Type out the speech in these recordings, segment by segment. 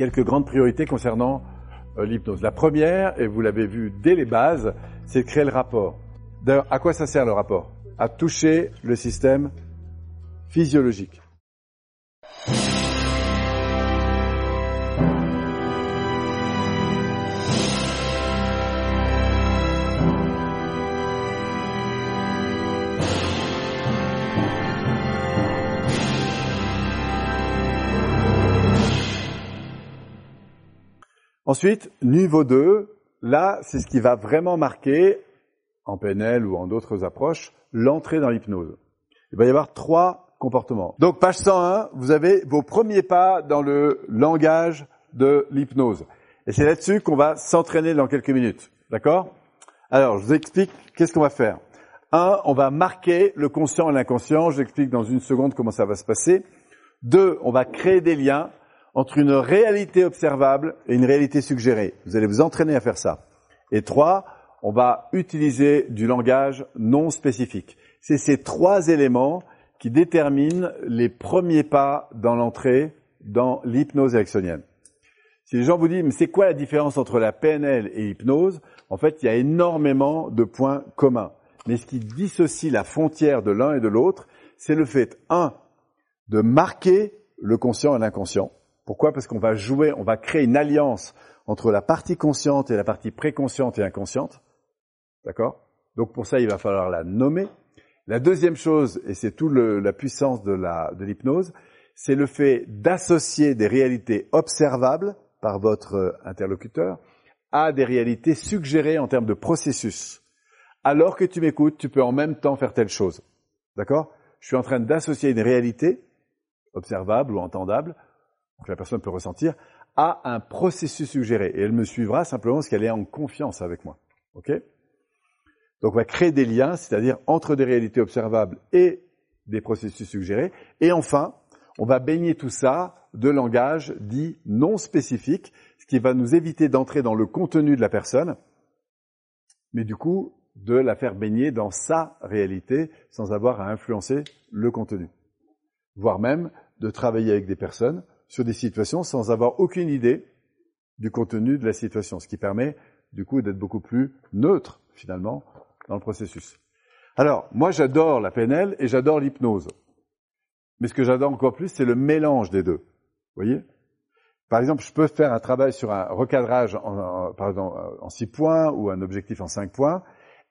quelques grandes priorités concernant euh, l'hypnose. La première, et vous l'avez vu dès les bases, c'est de créer le rapport. D'ailleurs, à quoi ça sert le rapport? À toucher le système physiologique. Ensuite, niveau 2, là, c'est ce qui va vraiment marquer, en PNL ou en d'autres approches, l'entrée dans l'hypnose. Il va y avoir trois comportements. Donc, page 101, vous avez vos premiers pas dans le langage de l'hypnose. Et c'est là-dessus qu'on va s'entraîner dans quelques minutes. D'accord? Alors, je vous explique qu'est-ce qu'on va faire. Un, on va marquer le conscient et l'inconscient. J'explique dans une seconde comment ça va se passer. Deux, on va créer des liens entre une réalité observable et une réalité suggérée. Vous allez vous entraîner à faire ça. Et trois, on va utiliser du langage non spécifique. C'est ces trois éléments qui déterminent les premiers pas dans l'entrée dans l'hypnose ericksonienne. Si les gens vous disent, mais c'est quoi la différence entre la PNL et l'hypnose? En fait, il y a énormément de points communs. Mais ce qui dissocie la frontière de l'un et de l'autre, c'est le fait, un, de marquer le conscient et l'inconscient. Pourquoi? Parce qu'on va jouer, on va créer une alliance entre la partie consciente et la partie préconsciente et inconsciente. D'accord? Donc pour ça, il va falloir la nommer. La deuxième chose, et c'est toute la puissance de l'hypnose, c'est le fait d'associer des réalités observables par votre interlocuteur à des réalités suggérées en termes de processus. Alors que tu m'écoutes, tu peux en même temps faire telle chose. D'accord? Je suis en train d'associer une réalité observable ou entendable que la personne peut ressentir, à un processus suggéré. Et elle me suivra simplement parce qu'elle est en confiance avec moi. OK? Donc on va créer des liens, c'est-à-dire entre des réalités observables et des processus suggérés. Et enfin, on va baigner tout ça de langage dit non spécifique, ce qui va nous éviter d'entrer dans le contenu de la personne, mais du coup de la faire baigner dans sa réalité sans avoir à influencer le contenu. Voire même de travailler avec des personnes sur des situations sans avoir aucune idée du contenu de la situation, ce qui permet du coup d'être beaucoup plus neutre finalement dans le processus. Alors, moi j'adore la PNL et j'adore l'hypnose. Mais ce que j'adore encore plus, c'est le mélange des deux. Vous voyez? Par exemple, je peux faire un travail sur un recadrage en, six points ou un objectif en cinq points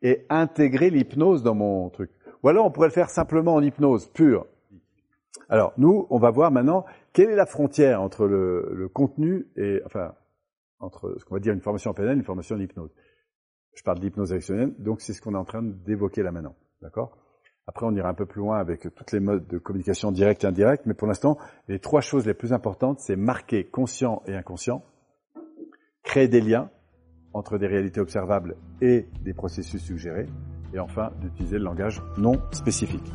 et intégrer l'hypnose dans mon truc. Ou alors on pourrait le faire simplement en hypnose pure. Alors, nous, on va voir maintenant quelle est la frontière entre le, contenu et, enfin, entre ce qu'on va dire une formation en PNL une formation en hypnose. Je parle d'hypnose érectionnelle, donc c'est ce qu'on est en train d'évoquer là maintenant. D'accord? Après, on ira un peu plus loin avec toutes les modes de communication directe et indirecte, mais pour l'instant, les trois choses les plus importantes, c'est marquer conscient et inconscient, créer des liens entre des réalités observables et des processus suggérés, et enfin, d'utiliser le langage non spécifique.